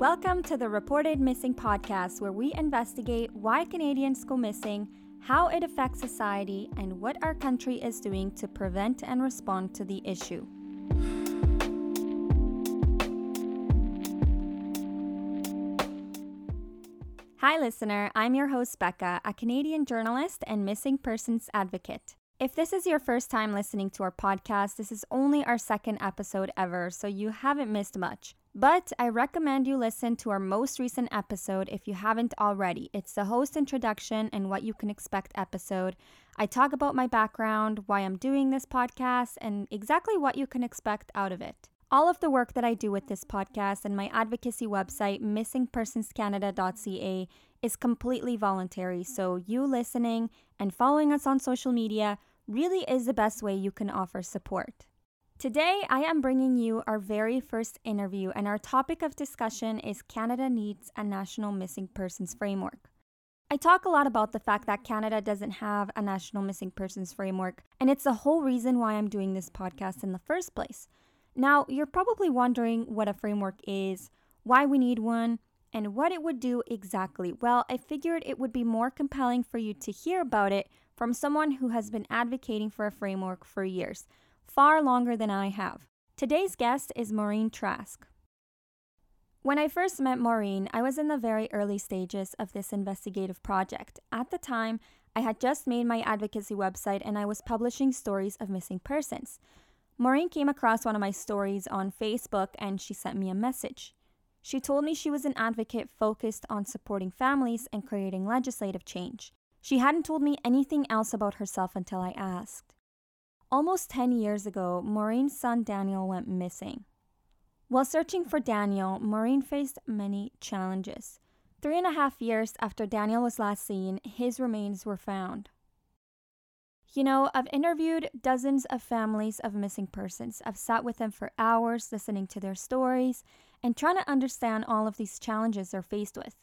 Welcome to the Reported Missing podcast, where we investigate why Canadians go missing, how it affects society, and what our country is doing to prevent and respond to the issue. Hi, listener. I'm your host, Becca, a Canadian journalist and missing persons advocate. If this is your first time listening to our podcast, this is only our second episode ever, so you haven't missed much. But I recommend you listen to our most recent episode if you haven't already. It's the host introduction and what you can expect episode. I talk about my background, why I'm doing this podcast, and exactly what you can expect out of it. All of the work that I do with this podcast and my advocacy website, missingpersonscanada.ca, is completely voluntary. So, you listening and following us on social media really is the best way you can offer support. Today, I am bringing you our very first interview, and our topic of discussion is Canada needs a national missing persons framework. I talk a lot about the fact that Canada doesn't have a national missing persons framework, and it's the whole reason why I'm doing this podcast in the first place. Now, you're probably wondering what a framework is, why we need one, and what it would do exactly. Well, I figured it would be more compelling for you to hear about it from someone who has been advocating for a framework for years, far longer than I have. Today's guest is Maureen Trask. When I first met Maureen, I was in the very early stages of this investigative project. At the time, I had just made my advocacy website and I was publishing stories of missing persons. Maureen came across one of my stories on Facebook and she sent me a message. She told me she was an advocate focused on supporting families and creating legislative change. She hadn't told me anything else about herself until I asked. Almost 10 years ago, Maureen's son Daniel went missing. While searching for Daniel, Maureen faced many challenges. Three and a half years after Daniel was last seen, his remains were found. You know, I've interviewed dozens of families of missing persons. I've sat with them for hours listening to their stories and trying to understand all of these challenges they're faced with.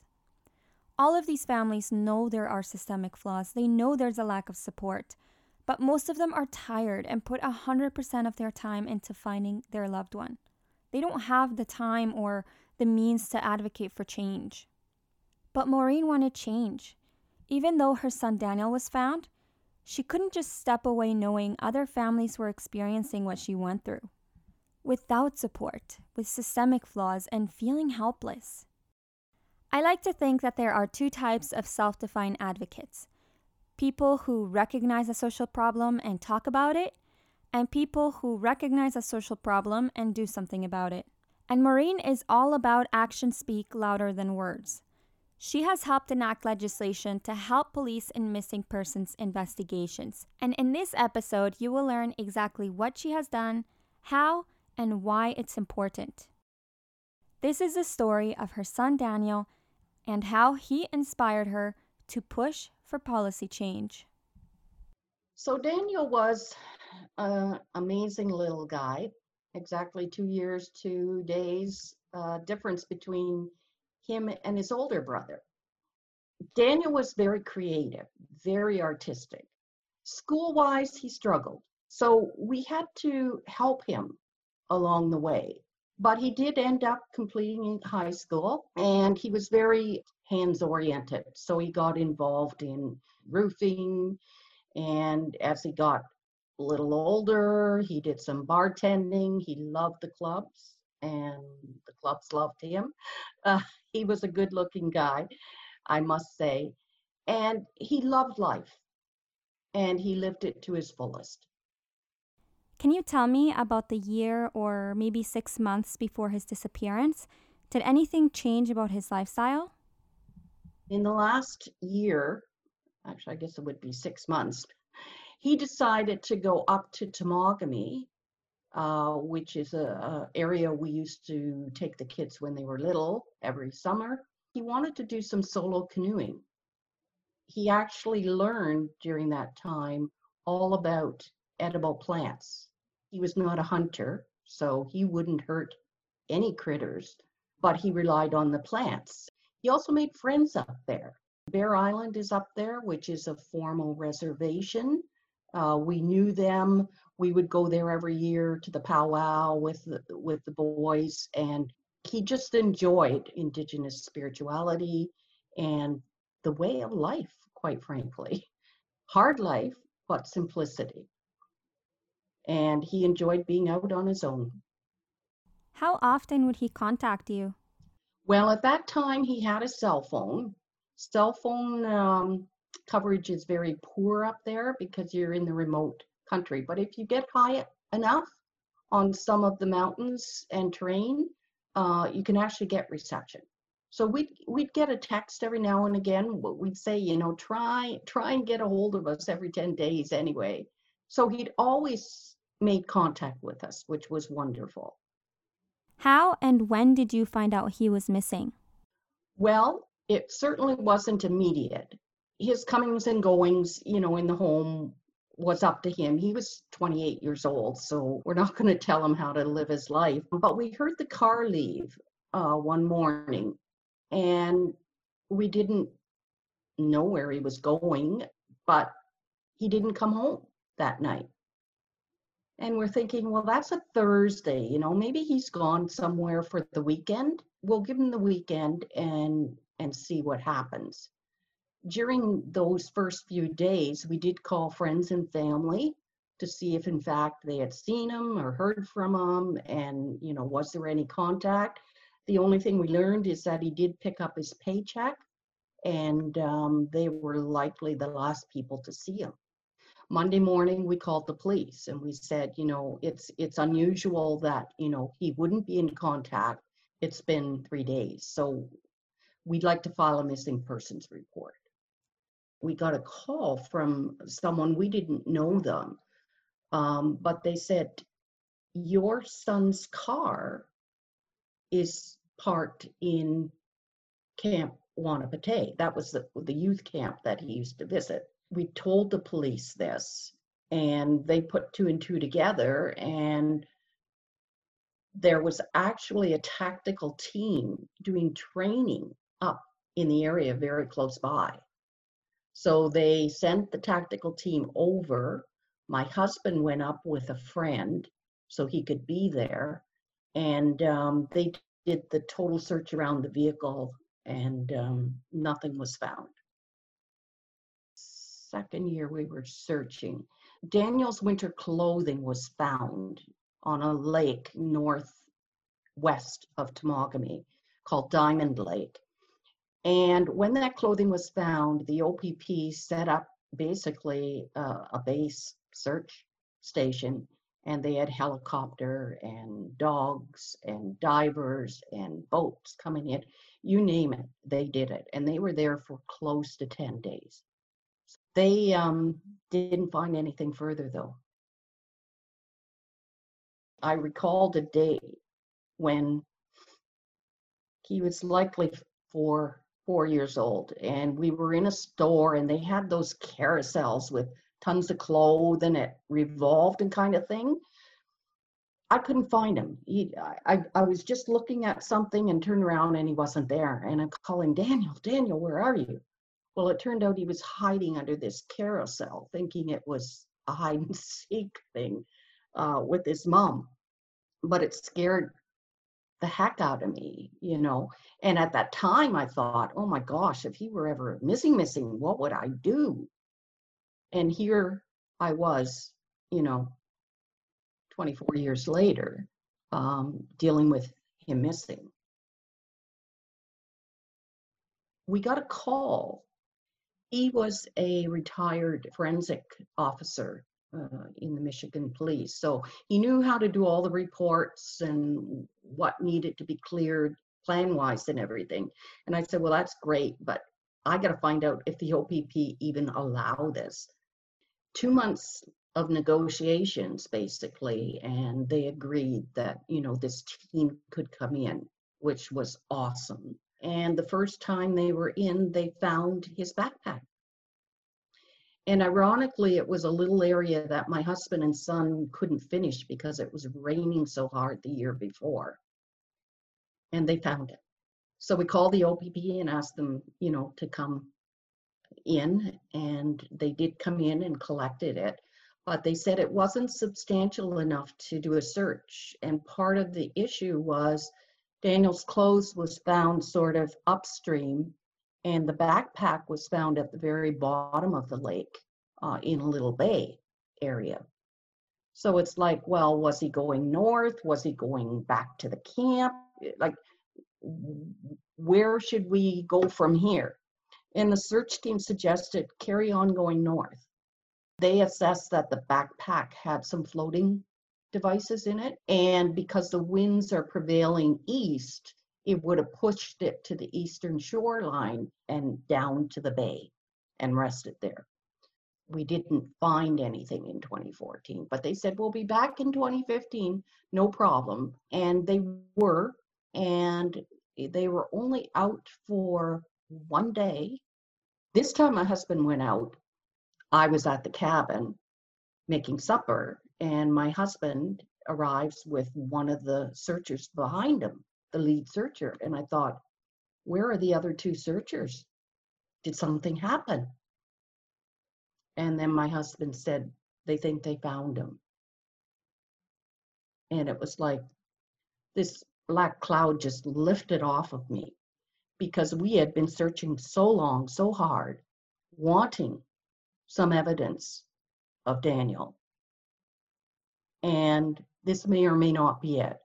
All of these families know there are systemic flaws, they know there's a lack of support, but most of them are tired and put 100% of their time into finding their loved one. They don't have the time or the means to advocate for change. But Maureen wanted change. Even though her son Daniel was found, she couldn't just step away knowing other families were experiencing what she went through. Without support, with systemic flaws, and feeling helpless. I like to think that there are two types of self defined advocates people who recognize a social problem and talk about it, and people who recognize a social problem and do something about it. And Maureen is all about actions speak louder than words. She has helped enact legislation to help police in missing persons investigations. And in this episode, you will learn exactly what she has done, how, and why it's important. This is the story of her son Daniel and how he inspired her to push for policy change. So, Daniel was an amazing little guy, exactly two years, two days uh, difference between him and his older brother. Daniel was very creative, very artistic. School wise, he struggled. So, we had to help him along the way but he did end up completing high school and he was very hands oriented so he got involved in roofing and as he got a little older he did some bartending he loved the clubs and the clubs loved him uh, he was a good looking guy i must say and he loved life and he lived it to his fullest can you tell me about the year or maybe six months before his disappearance? Did anything change about his lifestyle? In the last year, actually, I guess it would be six months, he decided to go up to Temagami, uh, which is a, a area we used to take the kids when they were little every summer. He wanted to do some solo canoeing. He actually learned during that time all about edible plants. He was not a hunter, so he wouldn't hurt any critters, but he relied on the plants. He also made friends up there. Bear Island is up there, which is a formal reservation. Uh, we knew them. We would go there every year to the powwow with the, with the boys and he just enjoyed indigenous spirituality and the way of life, quite frankly. Hard life, but simplicity. And he enjoyed being out on his own. How often would he contact you? Well, at that time, he had a cell phone. Cell phone um, coverage is very poor up there because you're in the remote country. But if you get high enough on some of the mountains and terrain, uh, you can actually get reception. So we'd we'd get a text every now and again. We'd say, you know, try try and get a hold of us every ten days anyway. So he'd always made contact with us, which was wonderful. How and when did you find out he was missing? Well, it certainly wasn't immediate. His comings and goings, you know, in the home was up to him. He was 28 years old, so we're not going to tell him how to live his life. But we heard the car leave uh, one morning, and we didn't know where he was going, but he didn't come home that night. And we're thinking, well, that's a Thursday, you know, maybe he's gone somewhere for the weekend. We'll give him the weekend and and see what happens. During those first few days, we did call friends and family to see if in fact they had seen him or heard from him and you know was there any contact. The only thing we learned is that he did pick up his paycheck and um, they were likely the last people to see him monday morning we called the police and we said you know it's it's unusual that you know he wouldn't be in contact it's been three days so we'd like to file a missing persons report we got a call from someone we didn't know them um, but they said your son's car is parked in camp Wanapitei. That was the, the youth camp that he used to visit. We told the police this, and they put two and two together, and there was actually a tactical team doing training up in the area very close by. So they sent the tactical team over. My husband went up with a friend so he could be there. And um, they did the total search around the vehicle and um, nothing was found. Second year we were searching. Daniel's winter clothing was found on a lake northwest of Temagami called Diamond Lake. And when that clothing was found, the OPP set up basically uh, a base search station, and they had helicopter and dogs and divers and boats coming in. You name it, they did it. And they were there for close to 10 days. They um, didn't find anything further, though. I recalled a day when he was likely four four years old and we were in a store and they had those carousels with tons of clothes and it revolved and kind of thing. I couldn't find him. He, I, I was just looking at something and turned around and he wasn't there and i'm calling daniel daniel where are you well it turned out he was hiding under this carousel thinking it was a hide and seek thing uh, with his mom but it scared the heck out of me, you know. And at that time, I thought, oh my gosh, if he were ever missing, missing, what would I do? And here I was, you know, 24 years later, um, dealing with him missing. We got a call. He was a retired forensic officer uh, in the Michigan police. So he knew how to do all the reports and what needed to be cleared plan wise and everything. And I said, well, that's great, but I got to find out if the OPP even allow this. Two months of negotiations basically, and they agreed that, you know, this team could come in, which was awesome. And the first time they were in, they found his backpack and ironically, it was a little area that my husband and son couldn't finish because it was raining so hard the year before. And they found it. So we called the OPP and asked them, you know, to come in. And they did come in and collected it. But they said it wasn't substantial enough to do a search. And part of the issue was Daniel's clothes was found sort of upstream, and the backpack was found at the very bottom of the lake uh, in a little bay area. So it's like, well, was he going north? Was he going back to the camp? Like, where should we go from here? And the search team suggested carry on going north. They assessed that the backpack had some floating devices in it. And because the winds are prevailing east, it would have pushed it to the eastern shoreline and down to the bay and rested there. We didn't find anything in 2014, but they said we'll be back in 2015, no problem. And they were, and they were only out for one day. This time my husband went out. I was at the cabin making supper and my husband arrives with one of the searchers behind him, the lead searcher. And I thought, where are the other two searchers? Did something happen? And then my husband said, they think they found him. And it was like this black cloud just lifted off of me because we had been searching so long, so hard, wanting some evidence of Daniel and this may or may not be it.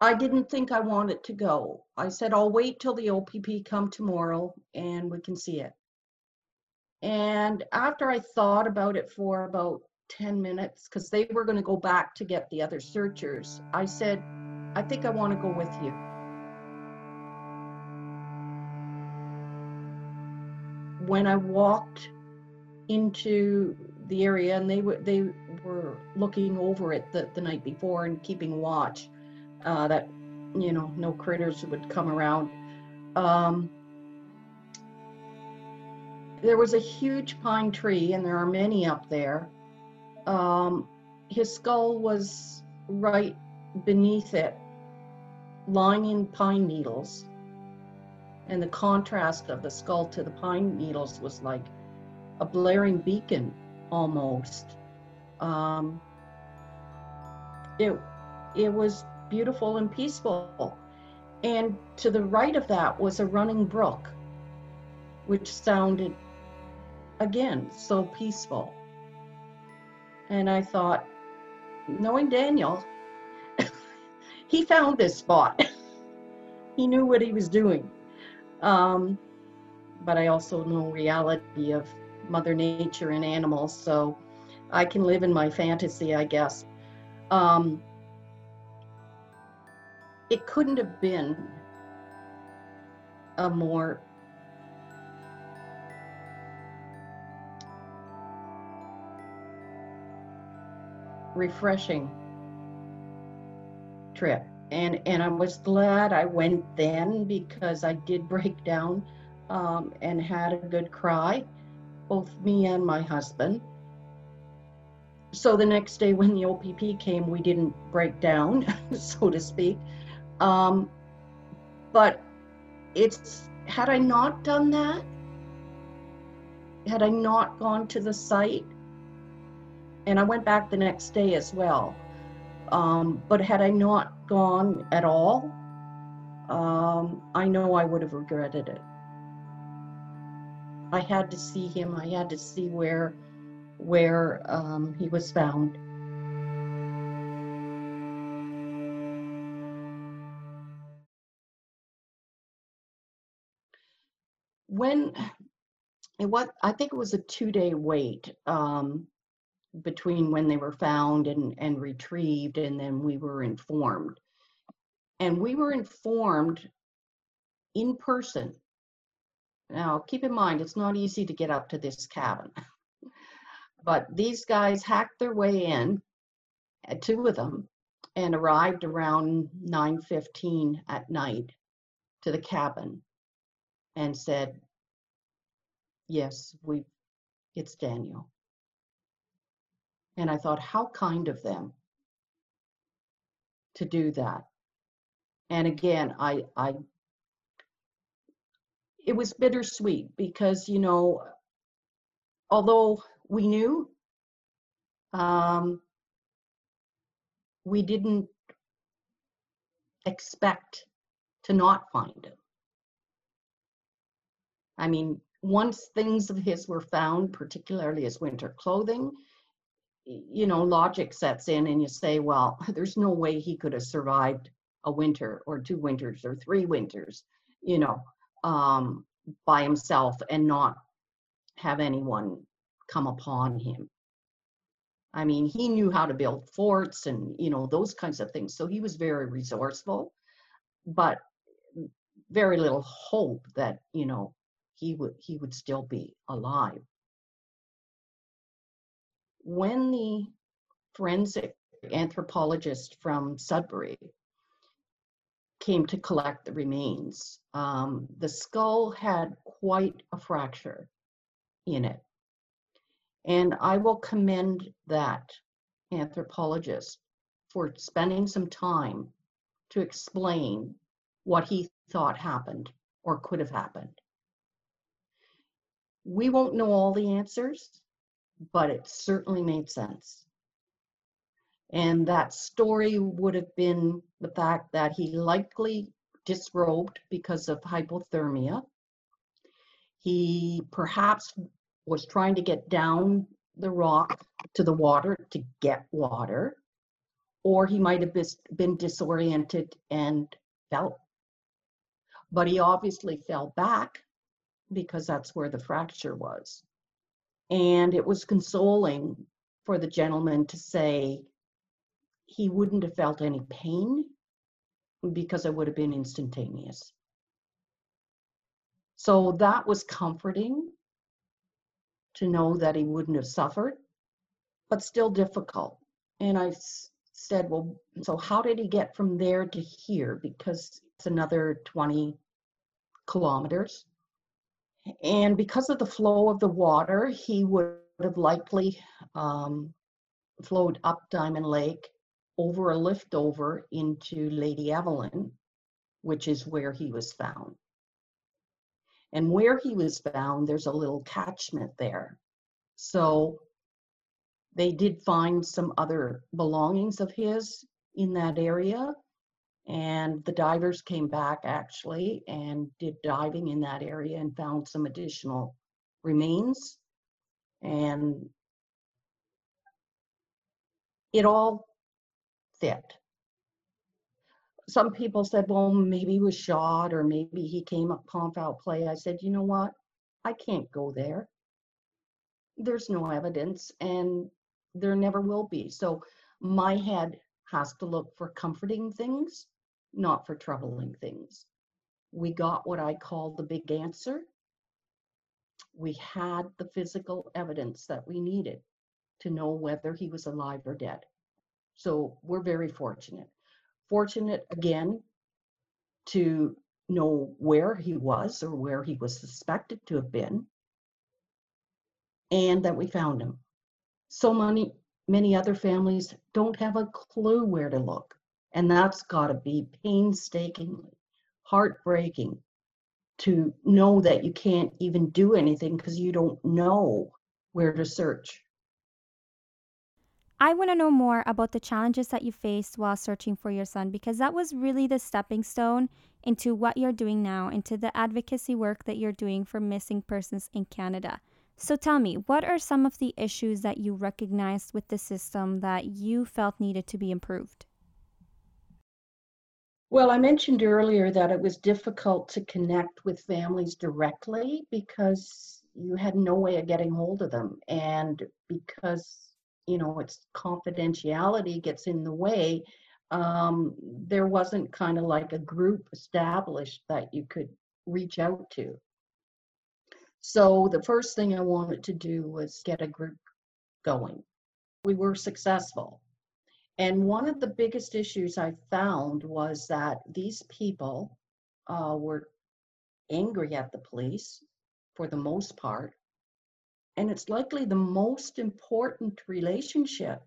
I didn't think I wanted to go. I said, I'll wait till the OPP come tomorrow and we can see it. And after I thought about it for about 10 minutes, because they were going to go back to get the other searchers, I said, I think I want to go with you. When I walked into the area and they were they were looking over it the, the night before and keeping watch uh, that you know no critters would come around. Um, there was a huge pine tree and there are many up there. Um, his skull was right beneath it lying in pine needles. And the contrast of the skull to the pine needles was like a blaring beacon almost. Um, it it was beautiful and peaceful. And to the right of that was a running brook, which sounded again so peaceful. And I thought, knowing Daniel, he found this spot. he knew what he was doing. Um, but I also know reality of Mother Nature and animals, so I can live in my fantasy, I guess. Um, it couldn't have been a more refreshing trip and and I was glad I went then because I did break down um, and had a good cry both me and my husband. So the next day, when the OPP came, we didn't break down, so to speak. Um, but it's had I not done that, had I not gone to the site, and I went back the next day as well. Um, but had I not gone at all, um, I know I would have regretted it. I had to see him. I had to see where where um, he was found. When it was, I think it was a two-day wait um, between when they were found and, and retrieved, and then we were informed. And we were informed in person now, keep in mind, it's not easy to get up to this cabin. but these guys hacked their way in, uh, two of them, and arrived around 9.15 at night to the cabin and said, yes, we, it's Daniel. And I thought, how kind of them to do that. And again, I, I it was bittersweet because you know although we knew um, we didn't expect to not find him. I mean, once things of his were found, particularly his winter clothing, you know, logic sets in and you say, well, there's no way he could have survived a winter or two winters or three winters, you know, um, by himself and not have anyone come upon him. I mean, he knew how to build forts and, you know, those kinds of things. So he was very resourceful, but very little hope that, you know, he would he would still be alive. When the forensic anthropologist from Sudbury came to collect the remains, um, the skull had quite a fracture in it. And I will commend that anthropologist for spending some time to explain what he thought happened or could have happened. We won't know all the answers, but it certainly made sense. And that story would have been the fact that he likely disrobed because of hypothermia. He perhaps was trying to get down the rock to the water to get water, or he might have been disoriented and fell. But he obviously fell back because that's where the fracture was. And it was consoling for the gentleman to say he wouldn't have felt any pain because it would have been instantaneous. So that was comforting to know that he wouldn't have suffered, but still difficult. And I said, Well, so how did he get from there to here? Because it's another 20 kilometers. And because of the flow of the water, he would have likely um, flowed up Diamond Lake over a lift over into Lady Evelyn, which is where he was found. And where he was found, there's a little catchment there. So they did find some other belongings of his in that area. And the divers came back actually and did diving in that area and found some additional remains. And it all fit some people said, well, maybe he was shot or maybe he came upon foul play. I said, you know what? I can't go there. There's no evidence and there never will be. So my head has to look for comforting things, not for troubling things. We got what I call the big answer. We had the physical evidence that we needed to know whether he was alive or dead. So we're very fortunate fortunate again to know where he was or where he was suspected to have been, and that we found him. So many, many other families don't have a clue where to look, and that's got to be painstakingly heartbreaking to know that you can't even do anything because you don't know where to search. I want to know more about the challenges that you faced while searching for your son because that was really the stepping stone into what you're doing now, into the advocacy work that you're doing for missing persons in Canada. So tell me, what are some of the issues that you recognized with the system that you felt needed to be improved? Well, I mentioned earlier that it was difficult to connect with families directly because you had no way of getting hold of them. And because you know its confidentiality gets in the way um, there wasn't kind of like a group established that you could reach out to. So the first thing i wanted to do was get a group going. We were successful. And one of the biggest issues i found was that these people uh, were angry at the police for the most part and it's likely the most important relationship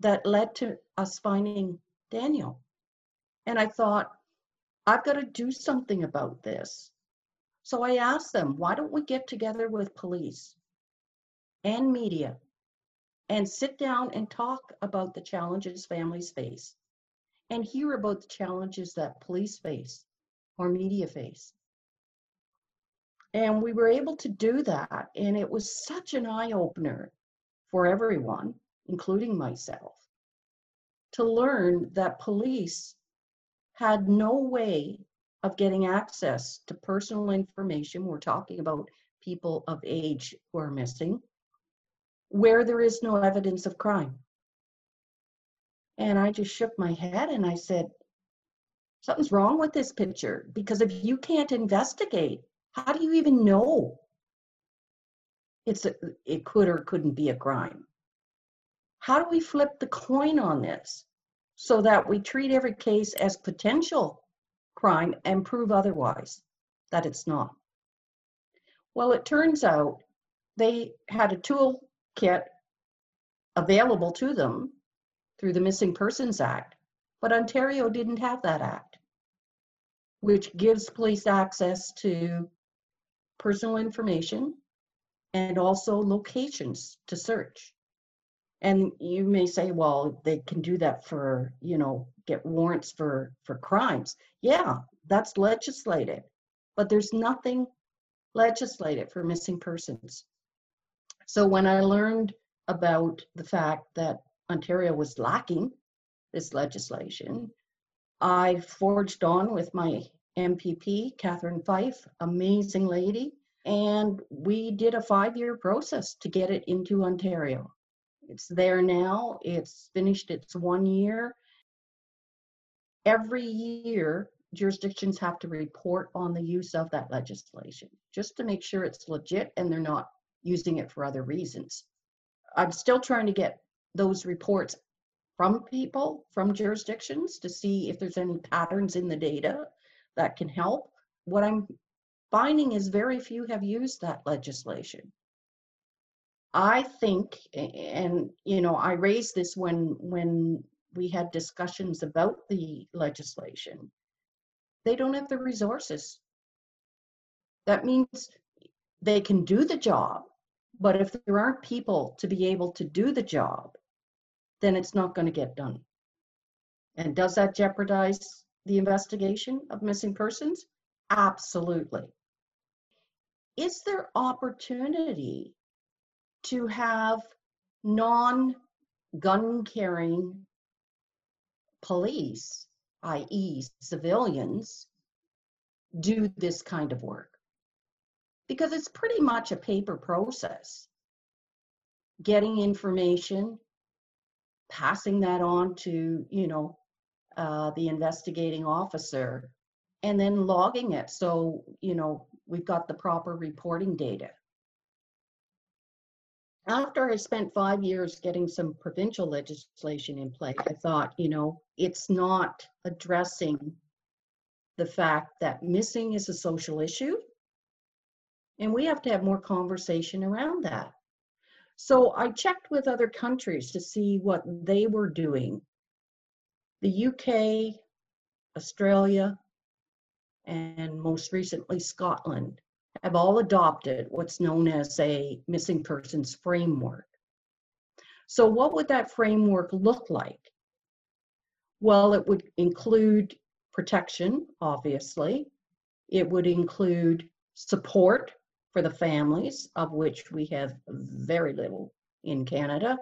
that led to us finding Daniel. And I thought, I've got to do something about this. So I asked them, why don't we get together with police and media and sit down and talk about the challenges families face and hear about the challenges that police face or media face. And we were able to do that. And it was such an eye opener for everyone, including myself, to learn that police had no way of getting access to personal information. We're talking about people of age who are missing, where there is no evidence of crime. And I just shook my head and I said, something's wrong with this picture because if you can't investigate, how do you even know it's a, it could or couldn't be a crime? How do we flip the coin on this so that we treat every case as potential crime and prove otherwise that it's not? Well, it turns out they had a toolkit available to them through the Missing Persons Act, but Ontario didn't have that act, which gives police access to personal information and also locations to search. And you may say, well, they can do that for, you know, get warrants for for crimes. Yeah, that's legislated. But there's nothing legislated for missing persons. So when I learned about the fact that Ontario was lacking this legislation, I forged on with my MPP, Catherine Fife, amazing lady, and we did a five year process to get it into Ontario. It's there now, it's finished its one year. Every year, jurisdictions have to report on the use of that legislation just to make sure it's legit and they're not using it for other reasons. I'm still trying to get those reports from people, from jurisdictions, to see if there's any patterns in the data that can help. What I'm finding is very few have used that legislation. I think, and you know, I raised this when when we had discussions about the legislation. They don't have the resources. That means they can do the job, but if there aren't people to be able to do the job, then it's not going to get done. And does that jeopardize the investigation of missing persons? Absolutely. Is there opportunity to have non gun carrying police, i.e., civilians, do this kind of work? Because it's pretty much a paper process. Getting information, passing that on to you know uh, the investigating officer and then logging it so you know we've got the proper reporting data after i spent five years getting some provincial legislation in place i thought you know it's not addressing the fact that missing is a social issue and we have to have more conversation around that so I checked with other countries to see what they were doing. The UK, Australia, and most recently Scotland have all adopted what's known as a missing persons framework. So, what would that framework look like? Well, it would include protection, obviously. It would include support for the families, of which we have very little in Canada.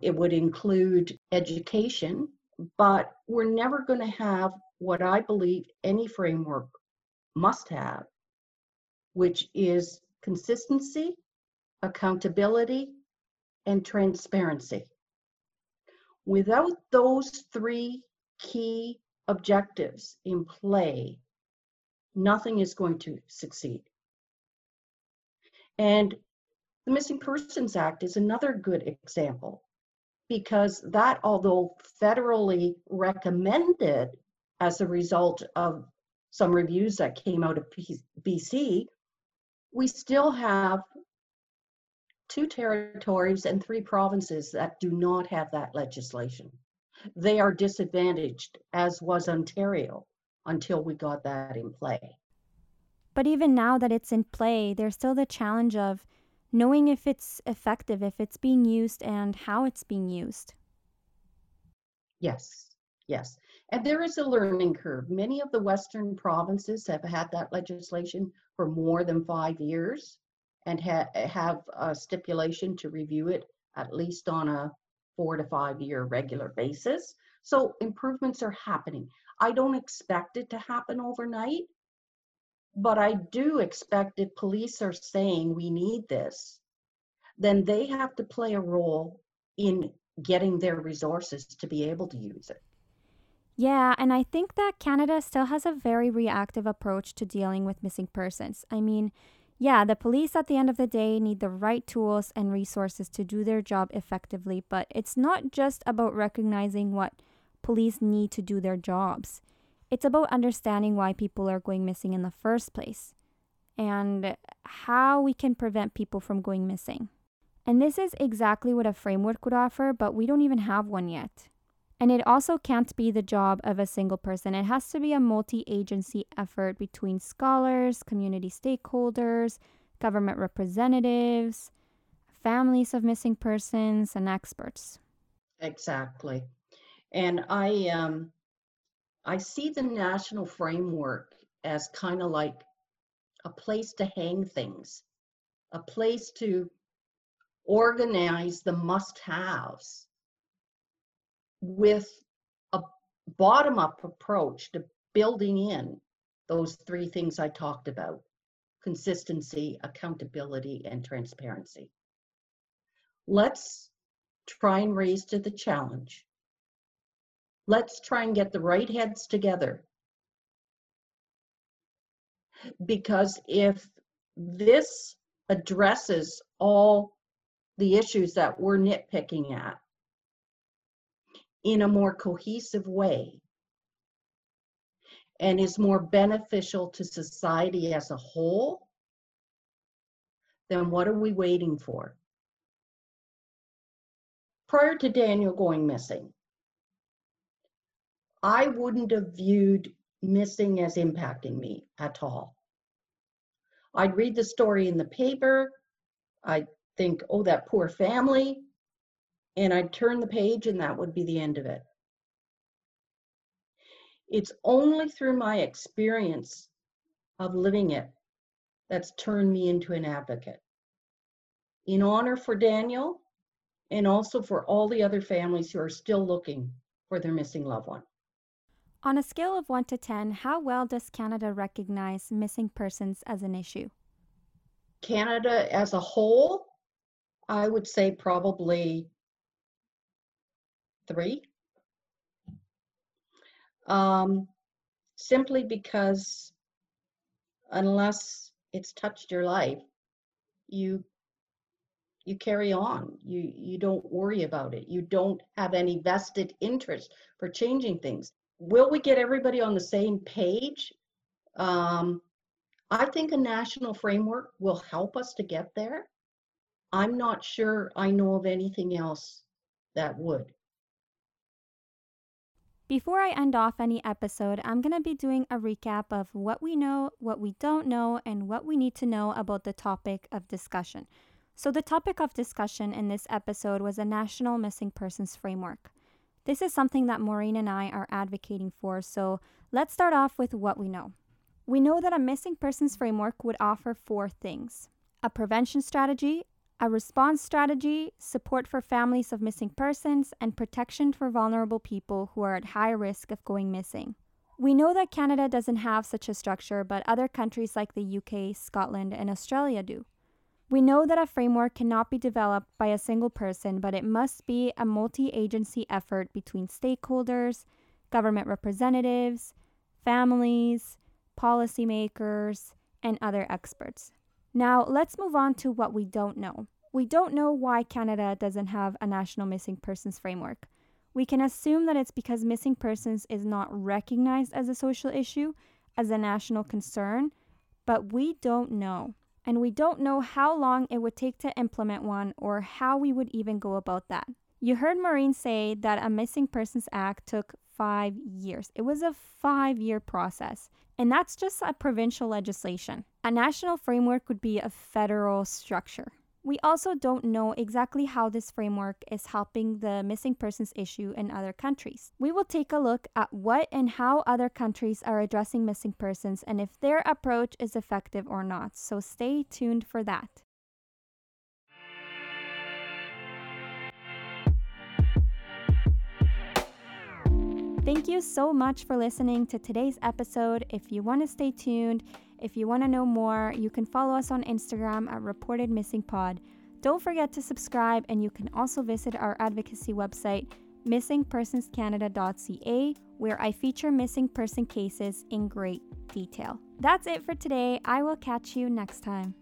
It would include education, but we're never going to have what I believe any framework must have, which is consistency, accountability, and transparency. Without those three key objectives in play, nothing is going to succeed. And the Missing Persons Act is another good example because that, although federally recommended as a result of some reviews that came out of BC, we still have two territories and three provinces that do not have that legislation. They are disadvantaged, as was Ontario, until we got that in play. But even now that it's in play, there's still the challenge of knowing if it's effective, if it's being used, and how it's being used. Yes, Yes. And there is a learning curve. Many of the Western provinces have had that legislation for more than five years and ha- have a stipulation to review it at least on a four to five year regular basis. So improvements are happening. I don't expect it to happen overnight, but I do expect if police are saying we need this, then they have to play a role in getting their resources to be able to use it. Yeah, and I think that Canada still has a very reactive approach to dealing with missing persons. I mean, yeah, the police at the end of the day need the right tools and resources to do their job effectively, but it's not just about recognizing what police need to do their jobs. It's about understanding why people are going missing in the first place and how we can prevent people from going missing. And this is exactly what a framework would offer, but we don't even have one yet. And it also can't be the job of a single person. It has to be a multi agency effort between scholars, community stakeholders, government representatives, families of missing persons, and experts. Exactly. And I um I see the national framework as kind of like a place to hang things, a place to organize the must-haves with a bottom up approach to building in those three things I talked about consistency, accountability, and transparency. Let's try and raise to the challenge. Let's try and get the right heads together. Because if this addresses all the issues that we're nitpicking at, in a more cohesive way and is more beneficial to society as a whole, then what are we waiting for? Prior to Daniel going missing, I wouldn't have viewed missing as impacting me at all. I'd read the story in the paper. I'd think, oh, that poor family and I'd turn the page and that would be the end of it. It's only through my experience of living it that's turned me into an advocate. In honor for Daniel and also for all the other families who are still looking for their missing loved one. On a scale of 1 to 10, how well does Canada recognize missing persons as an issue? Canada as a whole, I would say probably three. Um, simply because unless it's touched your life, you you carry on. You you don't worry about it. You don't have any vested interest for changing things. Will we get everybody on the same page? Um, I think a national framework will help us to get there. I'm not sure I know of anything else that would. Before I end off any episode, I'm going to be doing a recap of what we know, what we don't know, and what we need to know about the topic of discussion. So, the topic of discussion in this episode was a National Missing Persons Framework. This is something that Maureen and I are advocating for, so let's start off with what we know. We know that a missing persons framework would offer four things a prevention strategy, a response strategy, support for families of missing persons, and protection for vulnerable people who are at high risk of going missing. We know that Canada doesn't have such a structure, but other countries like the UK, Scotland, and Australia do. We know that a framework cannot be developed by a single person, but it must be a multi agency effort between stakeholders, government representatives, families, policymakers, and other experts. Now, let's move on to what we don't know. We don't know why Canada doesn't have a national missing persons framework. We can assume that it's because missing persons is not recognized as a social issue, as a national concern, but we don't know. And we don't know how long it would take to implement one or how we would even go about that. You heard Maureen say that a Missing Persons Act took five years. It was a five year process. And that's just a provincial legislation. A national framework would be a federal structure. We also don't know exactly how this framework is helping the missing persons issue in other countries. We will take a look at what and how other countries are addressing missing persons and if their approach is effective or not, so stay tuned for that. Thank you so much for listening to today's episode. If you want to stay tuned, if you want to know more, you can follow us on Instagram at Reported Missing Pod. Don't forget to subscribe, and you can also visit our advocacy website, missingpersonscanada.ca, where I feature missing person cases in great detail. That's it for today. I will catch you next time.